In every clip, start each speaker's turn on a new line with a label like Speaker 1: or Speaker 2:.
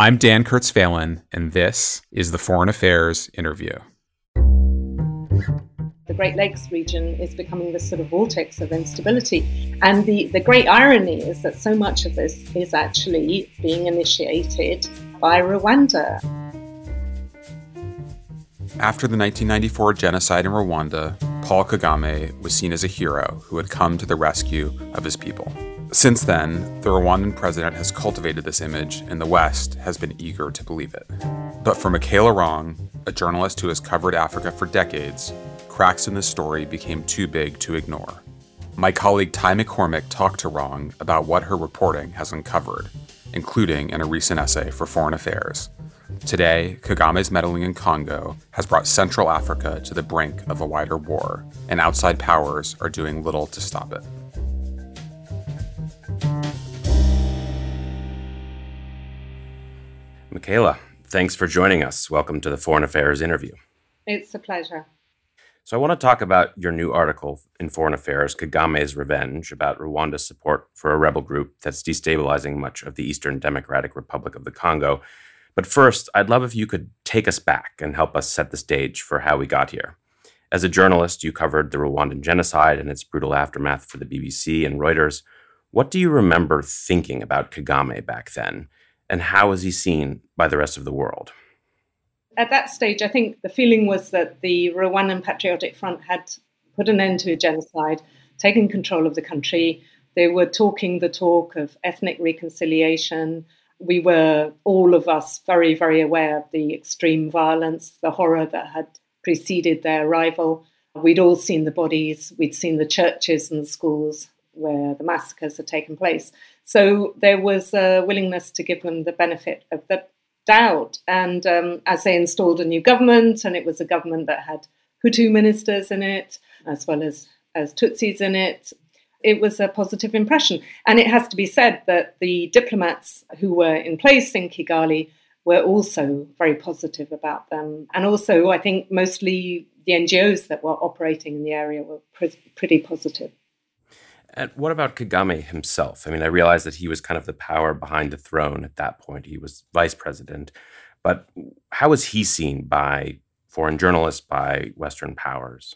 Speaker 1: I'm Dan Kurtz-Phelan, and this is the Foreign Affairs Interview.
Speaker 2: The Great Lakes region is becoming this sort of vortex of instability. And the, the great irony is that so much of this is actually being initiated by Rwanda.
Speaker 1: After the 1994 genocide in Rwanda, Paul Kagame was seen as a hero who had come to the rescue of his people. Since then, the Rwandan president has cultivated this image, and the West has been eager to believe it. But for Michela Wrong, a journalist who has covered Africa for decades, cracks in this story became too big to ignore. My colleague Ty McCormick talked to Wrong about what her reporting has uncovered, including in a recent essay for Foreign Affairs, Today, Kagame's meddling in Congo has brought Central Africa to the brink of a wider war, and outside powers are doing little to stop it.
Speaker 3: Michela, thanks for joining us. Welcome to the Foreign Affairs interview.
Speaker 2: It's a pleasure.
Speaker 3: So, I want to talk about your new article in Foreign Affairs, Kagame's Revenge, about Rwanda's support for a rebel group that's destabilizing much of the Eastern Democratic Republic of the Congo but first, I'd love if you could take us back and help us set the stage for how we got here. As a journalist, you covered the Rwandan genocide and its brutal aftermath for the BBC and Reuters. What do you remember thinking about Kagame back then, and how was he seen by the rest of the world?
Speaker 2: At that stage, I think the feeling was that the Rwandan Patriotic Front had put an end to a genocide, taken control of the country. They were talking the talk of ethnic reconciliation, we were all of us very, very aware of the extreme violence, the horror that had preceded their arrival. We'd all seen the bodies, we'd seen the churches and the schools where the massacres had taken place. So there was a willingness to give them the benefit of the doubt. And um, as they installed a new government, and it was a government that had Hutu ministers in it, as well as, as Tutsis in it, it was a positive impression. And it has to be said that the diplomats who were in place in Kigali were also very positive about them. And also, I think mostly the NGOs that were operating in the area were pretty positive.
Speaker 3: And what about Kagame himself? I mean, I realize that he was kind of the power behind the throne at that point. He was vice president. But how was he seen by foreign journalists, by Western powers?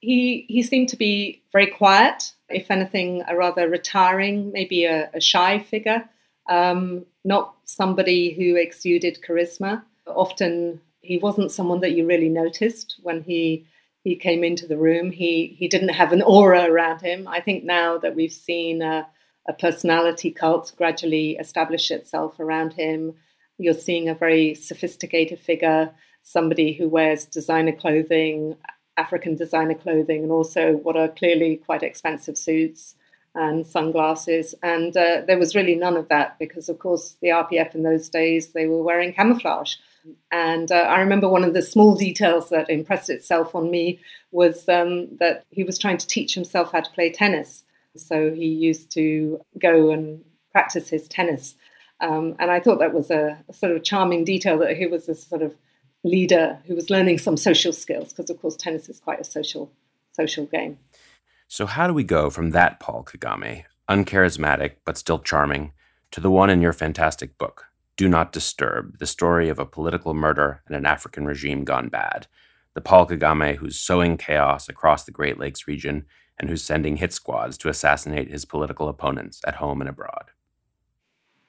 Speaker 2: He, he seemed to be very quiet if anything, a rather retiring, maybe a, a shy figure, um, not somebody who exuded charisma. Often he wasn't someone that you really noticed when he he came into the room. He he didn't have an aura around him. I think now that we've seen a, a personality cult gradually establish itself around him, you're seeing a very sophisticated figure, somebody who wears designer clothing, African designer clothing and also what are clearly quite expensive suits and sunglasses. And uh, there was really none of that because, of course, the RPF in those days, they were wearing camouflage. And uh, I remember one of the small details that impressed itself on me was um, that he was trying to teach himself how to play tennis. So he used to go and practice his tennis. Um, and I thought that was a, a, sort of charming detail that he was a sort of leader who was learning some social skills because of course tennis is quite a social social game.
Speaker 3: So how do we go from that Paul Kagame, uncharismatic but still charming, to the one in your fantastic book, Do Not Disturb, the story of a political murder and an African regime gone bad. The Paul Kagame who's sowing chaos across the Great Lakes region and who's sending hit squads to assassinate his political opponents at home and abroad.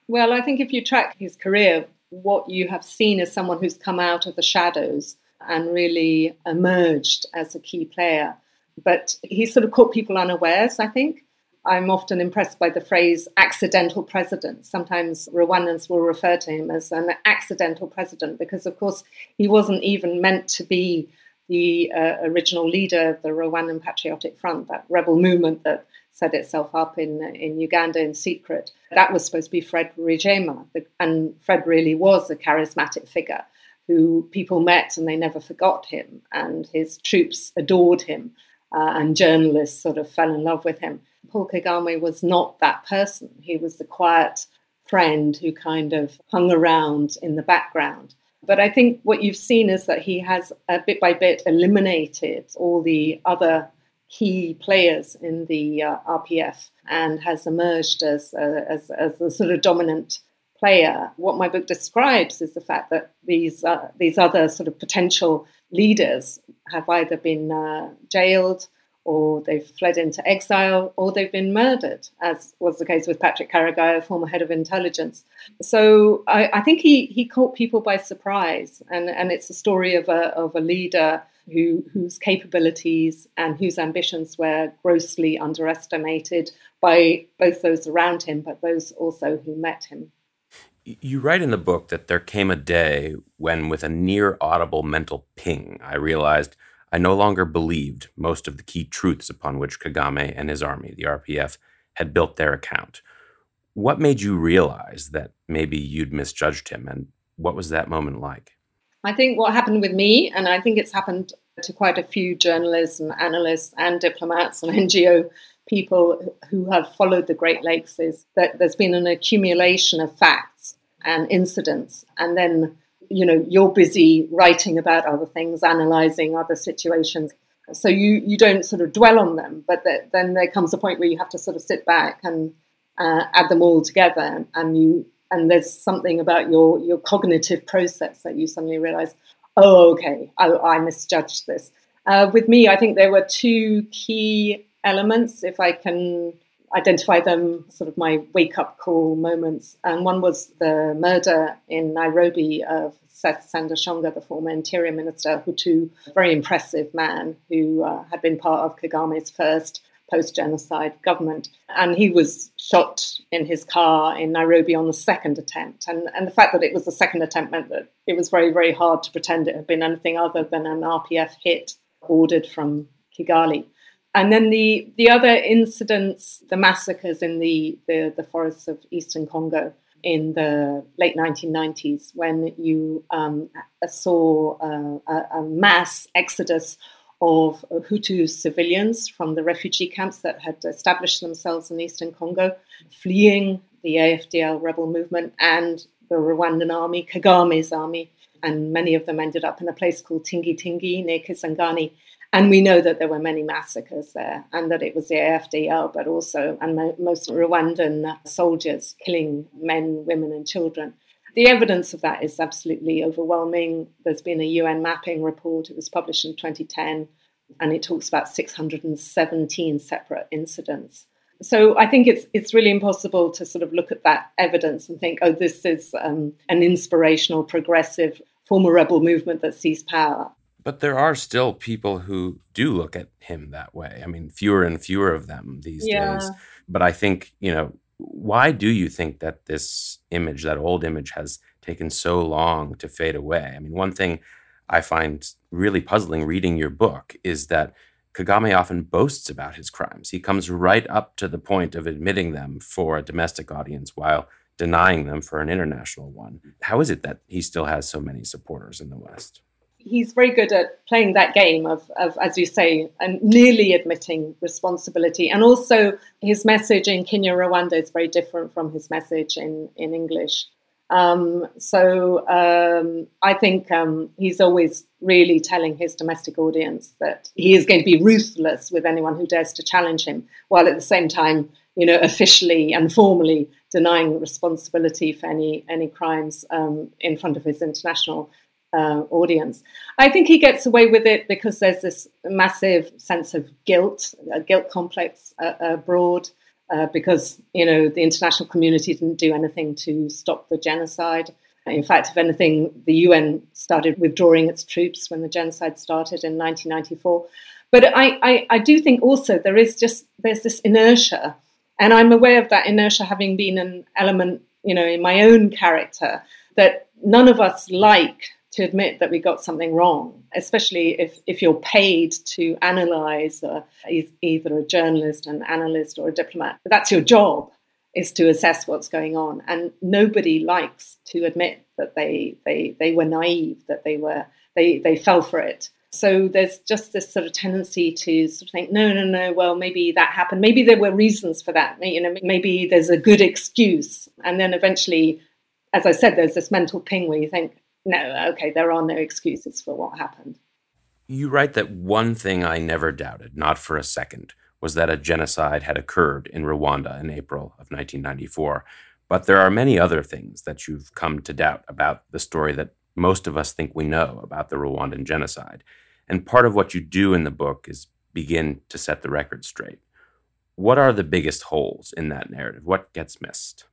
Speaker 2: Well, I think if you track his career, what you have seen is someone who's come out of the shadows and really emerged as a key player. But he sort of caught people unawares, I think. I'm often impressed by the phrase accidental president. Sometimes Rwandans will refer to him as an accidental president because, of course, he wasn't even meant to be the uh, original leader of the Rwandan Patriotic Front, that rebel movement that set itself up in in Uganda in secret. That was supposed to be Fred Rwigema, and Fred really was a charismatic figure who people met and they never forgot him, and his troops adored him, uh, and journalists sort of fell in love with him. Paul Kagame was not that person. He was the quiet friend who kind of hung around in the background. But I think what you've seen is that he has, uh, bit by bit, eliminated all the other key players in the uh, RPF and has emerged as, uh, as, as the sort of dominant player. What my book describes is the fact that these uh, these other sort of potential leaders have either been uh, jailed or they've fled into exile or they've been murdered, as was the case with Patrick Karegeya, former head of intelligence. So I, I, think he, he caught people by surprise, and, and it's a story of a, of a leader who, whose capabilities and whose ambitions were grossly underestimated by both those around him, but those also who met him.
Speaker 3: You write in the book that there came a day when, with a near audible mental ping, I realized I no longer believed most of the key truths upon which Kagame and his army, the RPF, had built their account. What made you realize that maybe you'd misjudged him, and what was that moment like?
Speaker 2: I think what happened with me, and I think it's happened to quite a few journalists and analysts and diplomats and NGO people who have followed the Great Lakes, is that there's been an accumulation of facts and incidents, and then you know you're busy writing about other things, analyzing other situations. So you you don't sort of dwell on them, but the, then there comes a point where you have to sort of sit back and uh, add them all together, and you and there's something about your your cognitive process that you suddenly realize, oh, okay, I, I misjudged this. Uh, with me, I think there were two key elements, if I can identify them, sort of my wake up call moments. And one was the murder in Nairobi of Seth Sendashonga, the former interior minister, Hutu, very impressive man who uh, had been part of Kagame's first post genocide government. And he was shot in his car in Nairobi on the second attempt. And, and the fact that it was the second attempt meant that it was very, very hard to pretend it had been anything other than an RPF hit ordered from Kigali. And then the, the other incidents, the massacres in the, the, the forests of eastern Congo in the late 1990s, when you um, saw uh, a, a mass exodus of Hutu civilians from the refugee camps that had established themselves in eastern Congo, fleeing the AFDL rebel movement and the Rwandan army, Kagame's army, and many of them ended up in a place called Tingi Tingi near Kisangani. And we know that there were many massacres there, and that it was the AFDL, but also and most Rwandan soldiers killing men, women, and children. The evidence of that is absolutely overwhelming. There's been a UN mapping report, it was published in 2010, and it talks about 617 separate incidents. So I think it's it's really impossible to sort of look at that evidence and think, oh, this is um, an inspirational, progressive former rebel movement that seized power.
Speaker 3: But there are still people who do look at him that way. I mean, fewer and fewer of them these yeah. days. But I think, you know, why do you think that this image, that old image, has taken so long to fade away? I mean, one thing I find really puzzling reading your book is that Kagame often boasts about his crimes. He comes right up to the point of admitting them for a domestic audience while denying them for an international one. How is it that he still has so many supporters in the West?
Speaker 2: He's very good at playing that game of, of, as you say, and nearly admitting responsibility. And also, his message in Kinyarwanda is very different from his message in, in English. Um, so um, I think um, he's always really telling his domestic audience that he is going to be ruthless with anyone who dares to challenge him, while at the same time, you know, officially and formally denying responsibility for any any crimes um, in front of his international uh, audience. I think he gets away with it because there's this massive sense of guilt, a guilt complex uh, abroad, uh, because you know the international community didn't do anything to stop the genocide. In fact, if anything, the UN started withdrawing its troops when the genocide started in 1994. But I, I, I do think also there is just there's this inertia, and I'm aware of that inertia having been an element, you know, in my own character that none of us like to admit that we got something wrong, especially if, if you're paid to analyze either a journalist, an analyst, or a diplomat. That's your job, is to assess what's going on. And nobody likes to admit that they, they, they were naive, that they, were, they, they fell for it. So there's just this sort of tendency to sort of think, no, no, no. Well, maybe that happened. Maybe there were reasons for that. You know, maybe there's a good excuse. And then eventually, as I said, there's this mental ping where you think, no, okay, there are no excuses for what happened.
Speaker 3: You write that one thing I never doubted, not for a second, was that a genocide had occurred in Rwanda in April of 1994. But there are many other things that you've come to doubt about the story that most of us think we know about the Rwandan genocide. And part of what you do in the book is begin to set the record straight. What are the biggest holes in that narrative? What gets missed?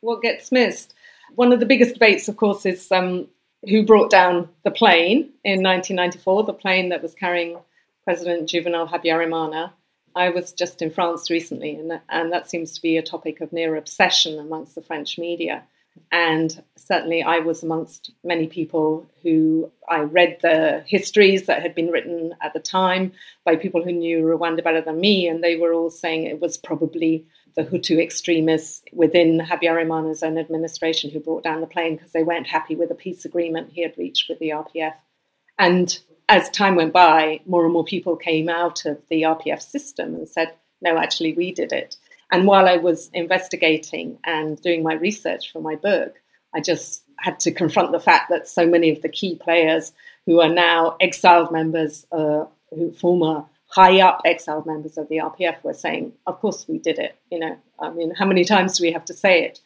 Speaker 2: What gets missed? One of the biggest debates, of course, is um, who brought down the plane in 1994, the plane that was carrying President Juvenal Habyarimana. I was just in France recently, and, and that seems to be a topic of near obsession amongst the French media. And certainly, I was amongst many people who I read the histories that had been written at the time by people who knew Rwanda better than me, and they were all saying it was probably the Hutu extremists within Habyarimana's own administration who brought down the plane because they weren't happy with the peace agreement he had reached with the RPF. And as time went by, more and more people came out of the RPF system and said, no, actually, we did it. And while I was investigating and doing my research for my book, I just had to confront the fact that so many of the key players who are now exiled members, uh, who former high up exiled members of the RPF were saying, "Of course we did it." You know, I mean, how many times do we have to say it?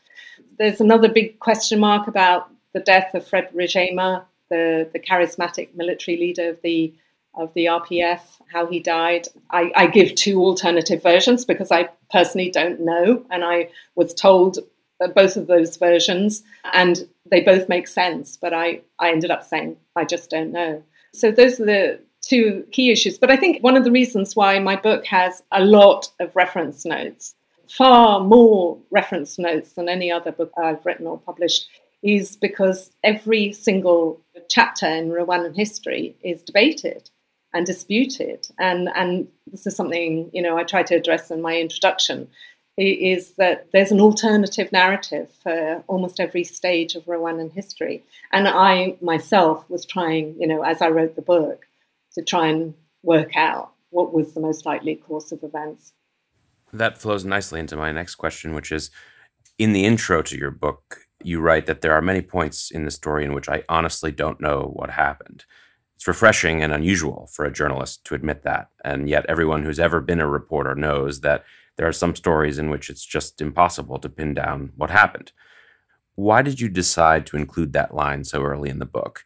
Speaker 2: There's another big question mark about the death of Fred Rwigema, the the charismatic military leader of the of the RPF, how he died. I, I, give two alternative versions because I personally don't know, and I was told both of those versions, and they both make sense. But I, I ended up saying I just don't know. So those are the two key issues. But I think one of the reasons why my book has a lot of reference notes, far more reference notes than any other book I've written or published, is because every single chapter in Rwandan history is debated and disputed. And, and this is something, you know, I try to address in my introduction, is that there's an alternative narrative for almost every stage of Rwandan history. And I myself was trying, you know, as I wrote the book, to try and work out what was the most likely course of events.
Speaker 3: That flows nicely into my next question, which is in the intro to your book, you write that there are many points in the story in which I honestly don't know what happened. It's refreshing and unusual for a journalist to admit that. And yet, everyone who's ever been a reporter knows that there are some stories in which it's just impossible to pin down what happened. Why did you decide to include that line so early in the book?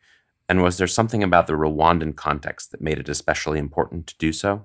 Speaker 3: And was there something about the Rwandan context that made it especially important to do so?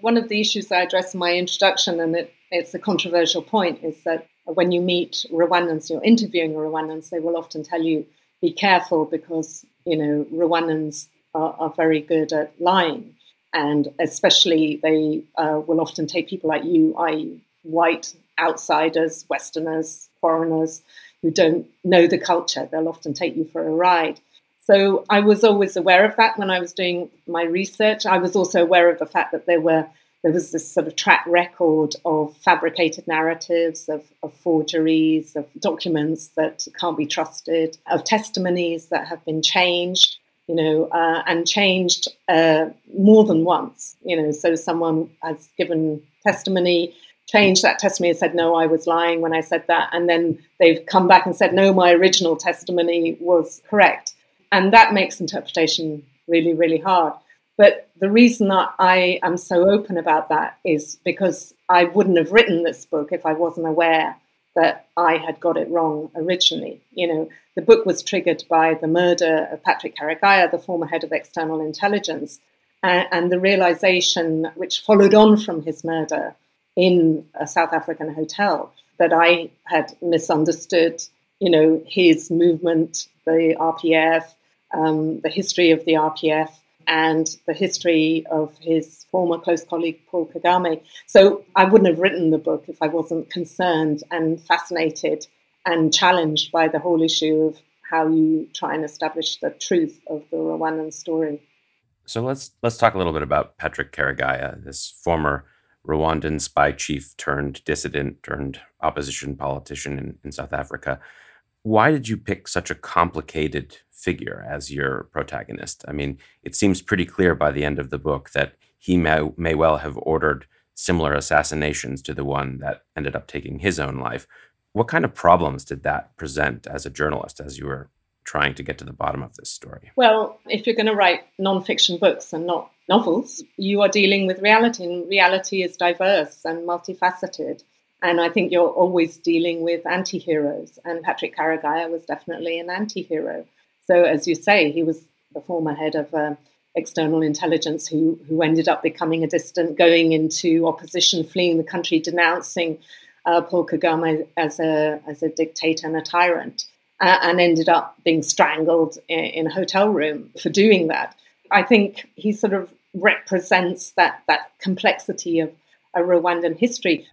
Speaker 2: One of the issues I address in my introduction, and it, it's a controversial point, is that when you meet Rwandans, you're interviewing Rwandans, they will often tell you, be careful because, you know, Rwandans are, are very good at lying. And especially, they uh, will often take people like you, i.e., white outsiders, Westerners, foreigners who don't know the culture. They'll often take you for a ride. So I was always aware of that when I was doing my research. I was also aware of the fact that there were there was this sort of track record of fabricated narratives, of, of, forgeries, of documents that can't be trusted, of testimonies that have been changed you know, uh, and changed uh, more than once. You know, so someone has given testimony, changed that testimony and said, no, I was lying when I said that. And then they've come back and said, no, my original testimony was correct. And that makes interpretation really, really hard. But the reason that I am so open about that is because I wouldn't have written this book if I wasn't aware that I had got it wrong originally. You know, the book was triggered by the murder of Patrick Karegeya, the former head of external intelligence, and, and the realization, which followed on from his murder in a South African hotel, that I had misunderstood, you know, his movement, the RPF, um, the history of the RPF, and the history of his former close colleague Paul Kagame. So I wouldn't have written the book if I wasn't concerned and fascinated and challenged by the whole issue of how you try and establish the truth of the Rwandan story.
Speaker 3: So let's let's talk a little bit about Patrick Karegeya, this former Rwandan spy chief turned dissident turned opposition politician in, in South Africa. Why did you pick such a complicated figure as your protagonist? I mean, it seems pretty clear by the end of the book that he may, may well have ordered similar assassinations to the one that ended up taking his own life. What kind of problems did that present as a journalist as you were trying to get to the bottom of this story?
Speaker 2: Well, if you're going to write nonfiction books and not novels, you are dealing with reality, and reality is diverse and multifaceted. And I think you're always dealing with anti heroes. And Patrick Karegeya was definitely an anti hero. So, as you say, he was the former head of uh, external intelligence who, who ended up becoming a dissident, going into opposition, fleeing the country, denouncing uh, Paul Kagame as a, as a dictator and a tyrant, uh, and ended up being strangled in, in, a hotel room for doing that. I think he sort of represents that, that complexity of a Rwandan history.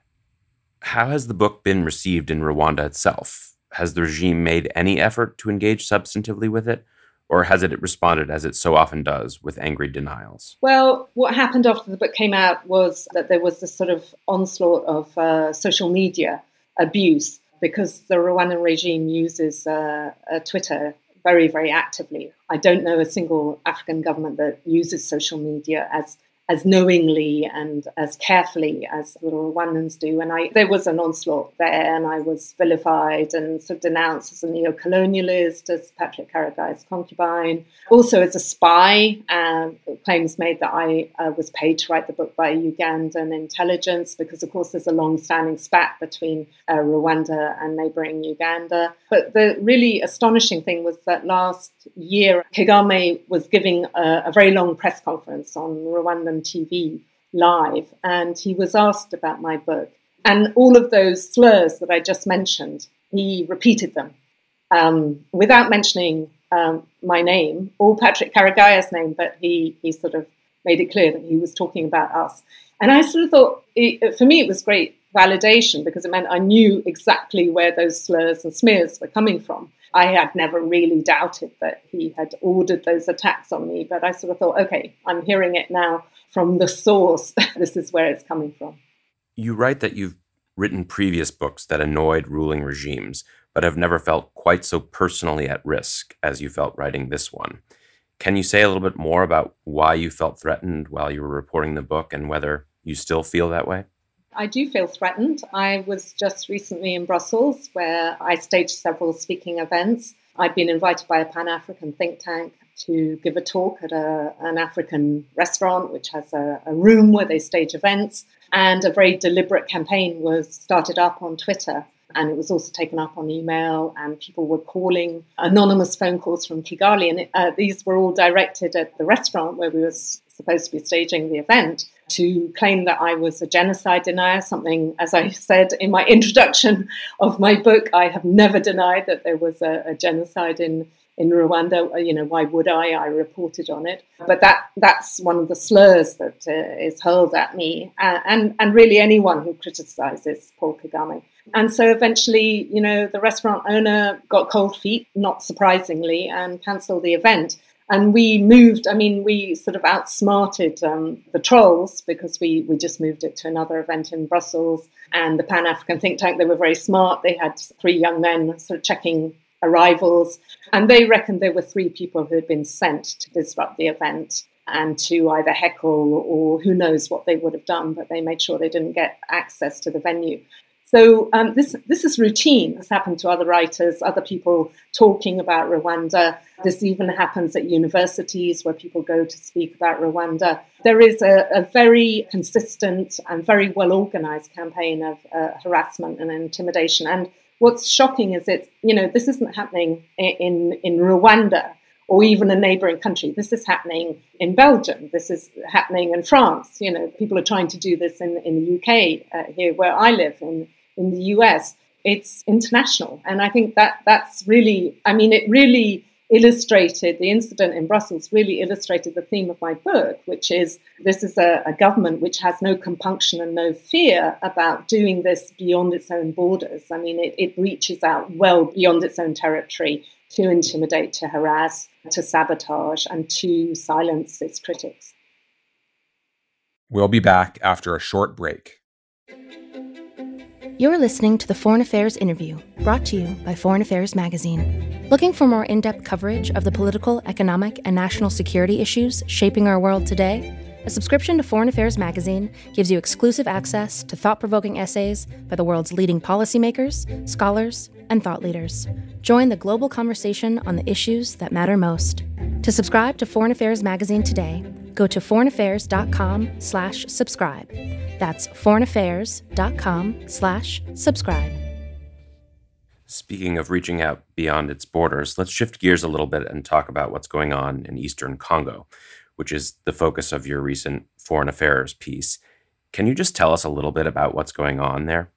Speaker 3: How has the book been received in Rwanda itself? Has the regime made any effort to engage substantively with it? Or has it responded as it so often does with angry denials?
Speaker 2: Well, what happened after the book came out was that there was this sort of onslaught of uh, social media abuse because the Rwandan regime uses uh, uh, Twitter very, very actively. I don't know a single African government that uses social media as as knowingly and as carefully as the Rwandans do. And I, there was an onslaught there, and I was vilified and sort of denounced as a neo-colonialist, as Patrick Karegeya's concubine, also as a spy. Um, claims made that I uh, was paid to write the book by Ugandan intelligence, because of course there's a long-standing spat between uh, Rwanda and neighbouring Uganda. But the really astonishing thing was that last year Kagame was giving a, a very long press conference on Rwandan TV live, and he was asked about my book. And all of those slurs that I just mentioned, he repeated them um, without mentioning um, my name or Patrick Karegeya's name, but he, he sort of made it clear that he was talking about us. And I sort of thought, it, for me, it was great validation because it meant I knew exactly where those slurs and smears were coming from. I had never really doubted that he had ordered those attacks on me, but I sort of thought, okay, I'm hearing it now from the source. this is where it's coming from.
Speaker 3: You write that you've written previous books that annoyed ruling regimes, but have never felt quite so personally at risk as you felt writing this one. Can you say a little bit more about why you felt threatened while you were reporting the book and whether you still feel that way?
Speaker 2: I do feel threatened. I was just recently in Brussels where I staged several speaking events. I'd been invited by a Pan African think tank to give a talk at a, an African restaurant, which has a, a room where they stage events. And a very deliberate campaign was started up on Twitter. And it was also taken up on email. And people were calling anonymous phone calls from kigali. And it, uh, these were all directed at the restaurant where we were supposed to be staging the event to claim that I was a genocide denier, something, as I said in my introduction of my book, I have never denied that there was a, a genocide in, in Rwanda. Uh, you know, why would I? I reported on it. But that that's one of the slurs that uh, is hurled at me, uh, and, and really anyone who criticizes Paul Kagame. And so eventually, you know, the restaurant owner got cold feet, not surprisingly, and cancelled the event. And we moved, I mean, we sort of outsmarted um, the trolls because we, we just moved it to another event in Brussels. And the Pan African think tank, they were very smart. They had three young men sort of checking arrivals. And they reckoned there were three people who had been sent to disrupt the event and to either heckle or who knows what they would have done, but they made sure they didn't get access to the venue. So um, this this is routine. This happened to other writers, other people talking about Rwanda. This even happens at universities where people go to speak about Rwanda. There is a, a very consistent and very well organized campaign of uh, harassment and intimidation. And what's shocking is that you know this isn't happening in in Rwanda or even a neighboring country. This is happening in Belgium. This is happening in France. You know, people are trying to do this in, in the UK, uh, here where I live, in, in the US. It's international. And I think that that's really, I mean, it really illustrated the incident in Brussels, really illustrated the theme of my book, which is this is a, a government which has no compunction and no fear about doing this beyond its own borders. I mean, it, it reaches out well beyond its own territory to intimidate, to harass, to sabotage, and to silence its critics.
Speaker 1: We'll be back after a short break.
Speaker 4: You're listening to the Foreign Affairs interview, brought to you by Foreign Affairs Magazine. Looking for more in depth coverage of the political, economic, and national security issues shaping our world today? A subscription to Foreign Affairs Magazine gives you exclusive access to thought provoking essays by the world's leading policymakers, scholars, and thought leaders. Join the global conversation on the issues that matter most. To subscribe to Foreign Affairs Magazine today, go to foreignaffairs.com slash subscribe. That's foreignaffairs.com slash subscribe.
Speaker 3: Speaking of reaching out beyond its borders, let's shift gears a little bit and talk about what's going on in Eastern Congo, which is the focus of your recent foreign affairs piece. Can you just tell us a little bit about what's going on there?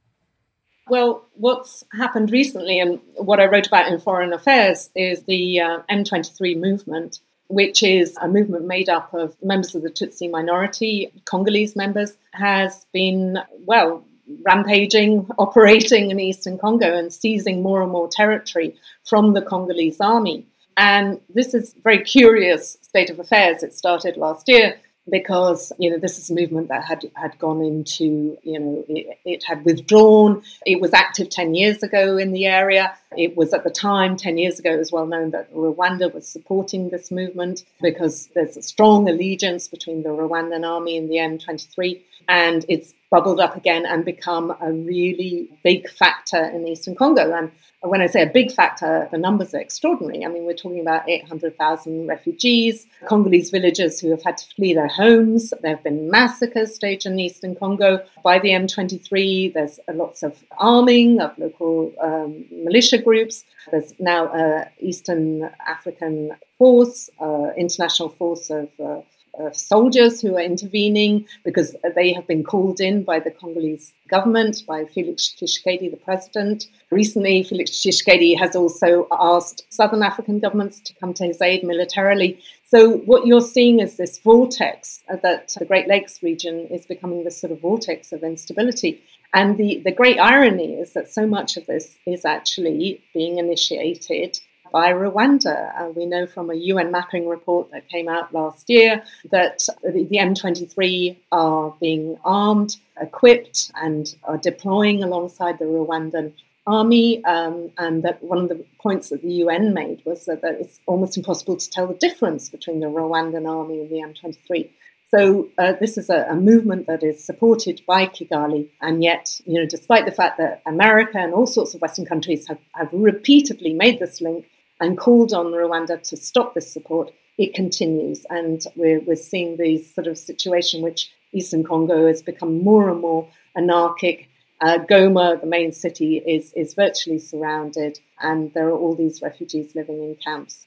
Speaker 2: Well, what's happened recently, and what I wrote about in Foreign Affairs, is the uh, M23 movement, which is a movement made up of members of the Tutsi minority, Congolese members, has been, well, rampaging, operating in eastern Congo and seizing more and more territory from the Congolese army. And this is a very curious state of affairs. It started last year because you know this is a movement that had had gone into you know it, it, had withdrawn it was active 10 years ago in the area it was at the time 10 years ago it was well known that rwanda was supporting this movement because there's a strong allegiance between the rwandan army and the m23 and it's bubbled up again and become a really big factor in eastern congo and when I say a big factor, the numbers are extraordinary. I mean, we're talking about 800,000 refugees, Congolese villagers who have had to flee their homes. There have been massacres staged in eastern Congo by the M23. There's lots of arming of local um, militia groups. There's now an Eastern African force, uh, international force of uh, uh, soldiers who are intervening because they have been called in by the Congolese government, by Felix Tshisekedi, the president. Recently, Felix Tshisekedi has also asked Southern African governments to come to his aid militarily. So, what you're seeing is this vortex that the Great Lakes region is becoming this sort of vortex of instability. And the, the great irony is that so much of this is actually being initiated by Rwanda. Uh, we know from a UN mapping report that came out last year that the, the M23 are being armed, equipped, and are deploying alongside the Rwandan army. Um, and that one of the points that the UN made was that, that, it's almost impossible to tell the difference between the Rwandan army and the M23. So uh, this is a, a, movement that is supported by Kigali, and yet, you know, despite the fact that America and all sorts of Western countries have, have repeatedly made this link, and called on Rwanda to stop this support, it continues. And we're, we're seeing these sort of situation which Eastern Congo has become more and more anarchic. Uh, Goma, the main city, is, is virtually surrounded, and there are all these refugees living in camps.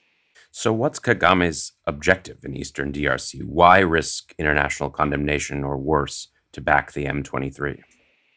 Speaker 3: So, what's Kagame's objective in Eastern DRC? Why risk international condemnation or worse to back the M23?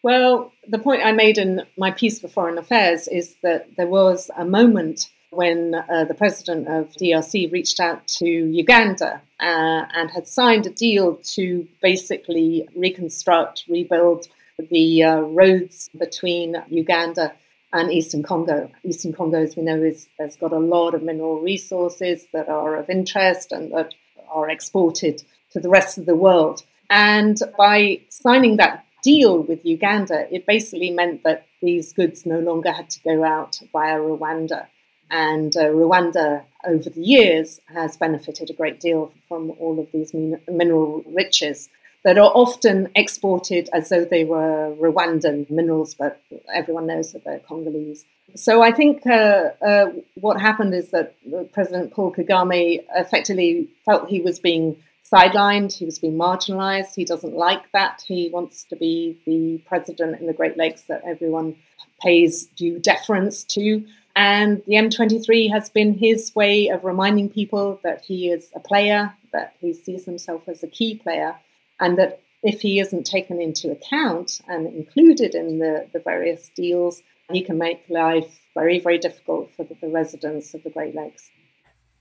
Speaker 2: Well, the point I made in my piece for Foreign Affairs is that there was a moment when uh, the president of DRC reached out to Uganda uh, and had signed a deal to basically reconstruct, rebuild the uh, roads between Uganda and Eastern Congo. Eastern Congo, as we know, is, has got a lot of mineral resources that are of interest and that are exported to the rest of the world. And by signing that deal with Uganda, it basically meant that these goods no longer had to go out via Rwanda. And uh, Rwanda, over the years, has benefited a great deal from all of these min- mineral riches that are often exported as though they were Rwandan minerals, but everyone knows that they're Congolese. So I think uh, uh, what happened is that President Paul Kagame effectively felt he was being sidelined, he was being marginalized. He doesn't like that. He wants to be the president in the Great Lakes that everyone pays due deference to. And the M23 has been his way of reminding people that he is a player, that he sees himself as a key player, and that if he isn't taken into account and included in the, the various deals, he can make life very, very difficult for the, the residents of the Great Lakes.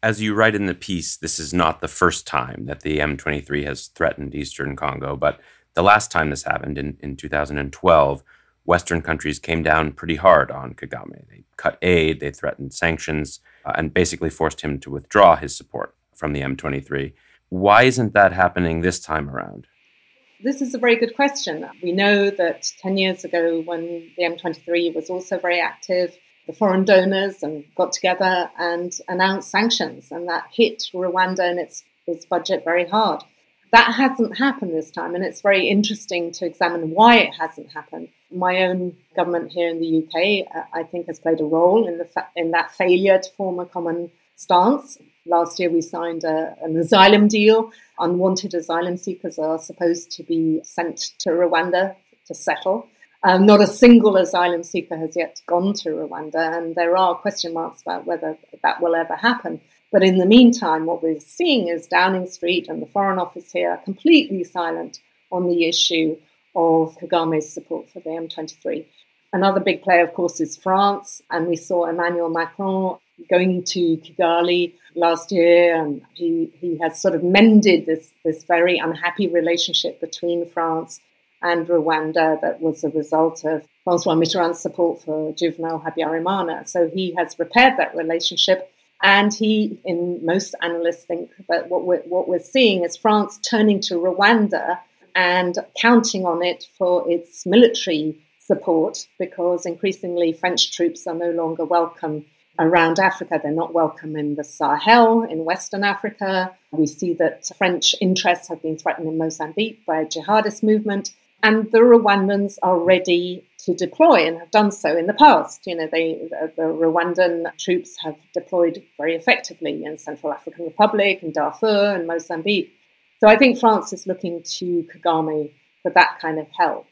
Speaker 3: As you write in the piece, this is not the first time that the M23 has threatened Eastern Congo, but the last time this happened in, in 2012 Western countries came down pretty hard on Kagame. They cut aid, they threatened sanctions, uh, and basically forced him to withdraw his support from the M23. Why isn't that happening this time around?
Speaker 2: This is a very good question. We know that 10 years ago, when the M23 was also very active, the foreign donors and got together and announced sanctions, and that hit Rwanda and its, its budget very hard. That hasn't happened this time, and it's very interesting to examine why it hasn't happened. My own government here in the UK, I think, has played a role in fa- in that failure to form a common stance. Last year, we signed a, an asylum deal. Unwanted asylum seekers are supposed to be sent to Rwanda to settle. Um, not a single asylum seeker has yet gone to Rwanda, and there are question marks about whether that will ever happen. But in the meantime, what we're seeing is Downing Street and the Foreign Office here are completely silent on the issue of Kagame's support for the M23. Another big player, of course, is France, and we saw Emmanuel Macron going to Kigali last year, and he, he has sort of mended this, this very unhappy relationship between France and Rwanda that was a result of Francois Mitterrand's support for Juvenal Habyarimana. So he has repaired that relationship. And he, in most analysts, think that what we're, what we're seeing is France turning to Rwanda and counting on it for its military support because increasingly French troops are no longer welcome around Africa. They're not welcome in the Sahel, in Western Africa. We see that French interests have been threatened in Mozambique by a jihadist movement. And the Rwandans are ready to deploy and have done so in the past. You know, they, the Rwandan troops have deployed very effectively in Central African Republic, and Darfur, and Mozambique. So I think France is looking to Kagame for that kind of help,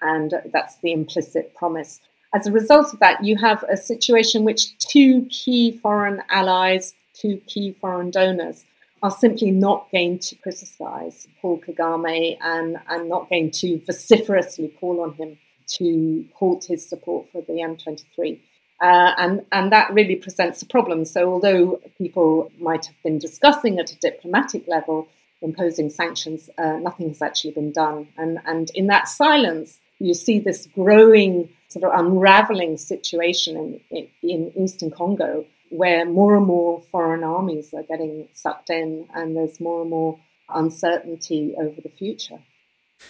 Speaker 2: and that's the implicit promise. As a result of that, you have a situation which two key foreign allies, two key foreign donors, are simply not going to criticize Paul Kagame and, and not going to vociferously call on him to halt his support for the M23. Uh, and, and that really presents a problem. So, although people might have been discussing at a diplomatic level imposing sanctions, uh, nothing has actually been done. And, and in that silence, you see this growing sort of unraveling situation in, in Eastern Congo where more and more foreign armies are getting sucked in and there's more and more uncertainty over the future.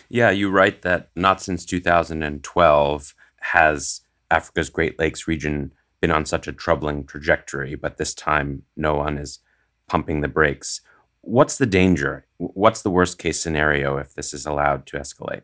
Speaker 3: Yeah, you write that not since 2012 has Africa's Great Lakes region been on such a troubling trajectory, but this time no one is pumping the brakes. What's the danger? What's the worst case scenario if this is allowed to escalate?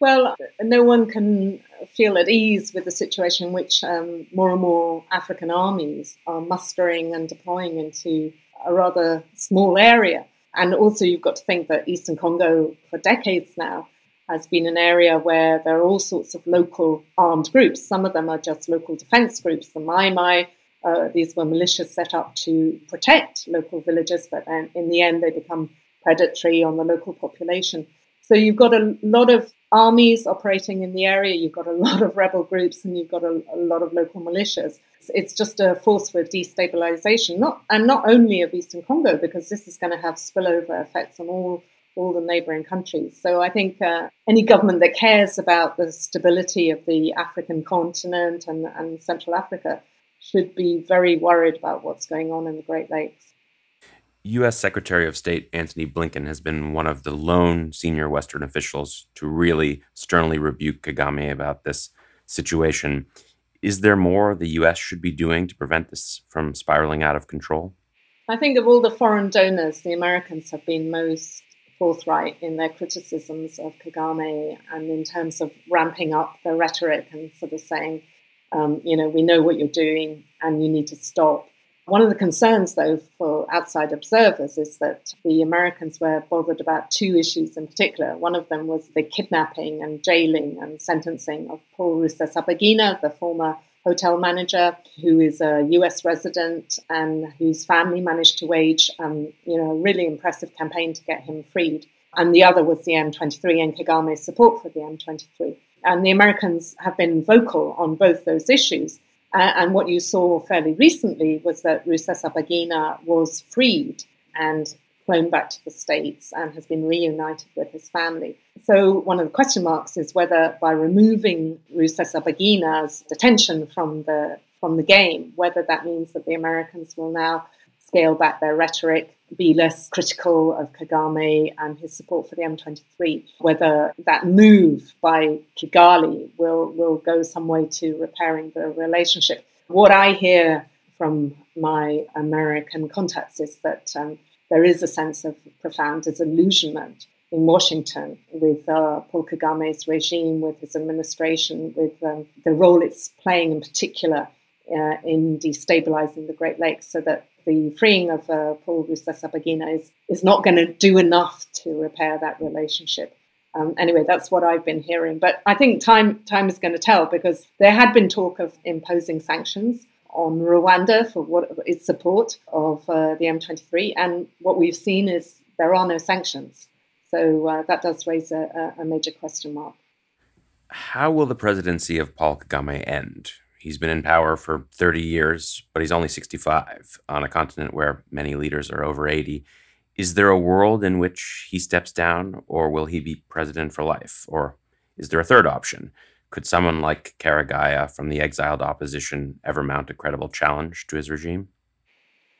Speaker 2: Well, no one can feel at ease with the situation in which um, more and more African armies are mustering and deploying into a rather small area. And also, you've got to think that Eastern Congo, for decades now, has been an area where there are all sorts of local armed groups. Some of them are just local defense groups. The Mai Mai, uh, these were militias set up to protect local villages, but then in the end, they become predatory on the local population. So you've got a lot of armies operating in the area, you've got a lot of rebel groups, and you've got a, a lot of local militias. It's, just a force for destabilization, not and not only of Eastern Congo, because this is going to have spillover effects on all all the neighboring countries. So I think uh, any government that cares about the stability of the African continent and, and Central Africa should be very worried about what's going on in the Great Lakes.
Speaker 3: U.S. Secretary of State Antony Blinken has been one of the lone senior Western officials to really sternly rebuke Kagame about this situation. Is there more the U.S. should be doing to prevent this from spiraling out of control?
Speaker 2: I think of all the foreign donors, the Americans have been most forthright in their criticisms of Kagame and in terms of ramping up the rhetoric and sort of saying, um, you know, we know what you're doing and you need to stop. One of the concerns, though, for outside observers is that the Americans were bothered about two issues in particular. One of them was the kidnapping and jailing and sentencing of Paul Rusesabagina, the former hotel manager, who is a US resident and whose family managed to wage, um, you know, a really impressive campaign to get him freed. And the other was the M23 and Kagame's support for the M23. And the Americans have been vocal on both those issues. Uh, and what you saw fairly recently was that Rusesabagina was freed and flown back to the States and has been reunited with his family. So one of the question marks is whether by removing Rusesabagina's detention from the from the game, whether that means that the Americans will now scale back their rhetoric, be less critical of Kagame and his support for the M23, whether that move by Kigali will, will go some way to repairing the relationship. What I hear from my American contacts is that um, there is a sense of profound disillusionment in Washington with uh, Paul Kagame's regime, with his administration, with um, the role it's playing in particular uh, in destabilizing the Great Lakes so that the freeing of uh, Paul Rusesabagina is, is not going to do enough to repair that relationship. Um, anyway, that's what I've been hearing. But I think time time is going to tell because there had been talk of imposing sanctions on Rwanda for what its support of uh, the M23, and what we've seen is there are no sanctions. So uh, that does raise a, a major question mark.
Speaker 3: How will the presidency of Paul Kagame end? He's been in power for 30 years, but he's only 65 on a continent where many leaders are over 80. Is there a world in which he steps down, or will he be president for life? Or is there a third option? Could someone like Karegeya from the exiled opposition ever mount a credible challenge to his regime?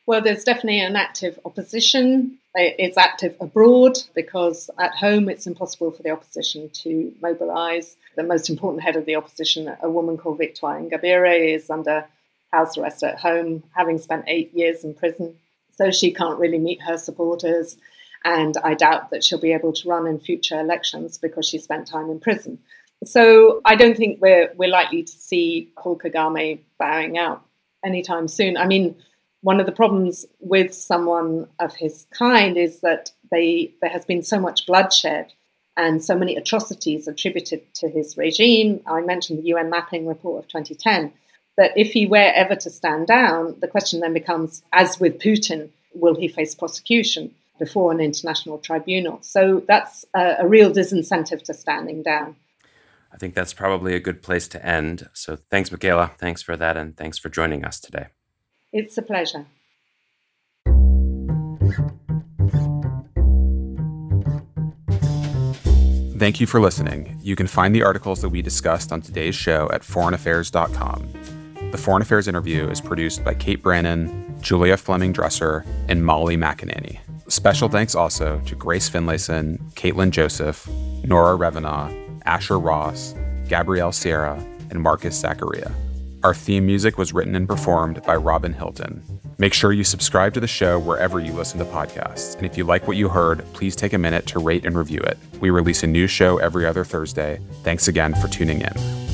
Speaker 2: Well, there's definitely an active opposition. It's active abroad because at home it's impossible for the opposition to mobilize. The most important head of the opposition, a woman called Victoire Ingabire, is under house arrest at home, having spent eight years in prison. So she can't really meet her supporters. And I doubt that she'll be able to run in future elections because she spent time in prison. So I don't think we're, we're likely to see Paul Kagame bowing out anytime soon. I mean, one of the problems with someone of his kind is that they, there has been so much bloodshed and so many atrocities attributed to his regime. I mentioned the UN mapping report of 2010. That if he were ever to stand down, the question then becomes, as with Putin, will he face prosecution before an international tribunal? So that's a, a real disincentive to standing down.
Speaker 3: I think that's probably a good place to end. So thanks, Michela. Thanks for that, and thanks for joining us today.
Speaker 2: It's a pleasure.
Speaker 1: Thank you for listening. You can find the articles that we discussed on today's show at foreignaffairs.com. The Foreign Affairs interview is produced by Kate Brannon, Julia Fleming Dresser, and Molly McAnany. Special thanks also to Grace Finlayson, Caitlin Joseph, Nora Revenaugh, Asher Ross, Gabrielle Sierra, and Marcus Zachariah. Our theme music was written and performed by Robin Hilton. Make sure you subscribe to the show wherever you listen to podcasts. And if you like what you heard, please take a minute to rate and review it. We release a new show every other Thursday. Thanks again for tuning in.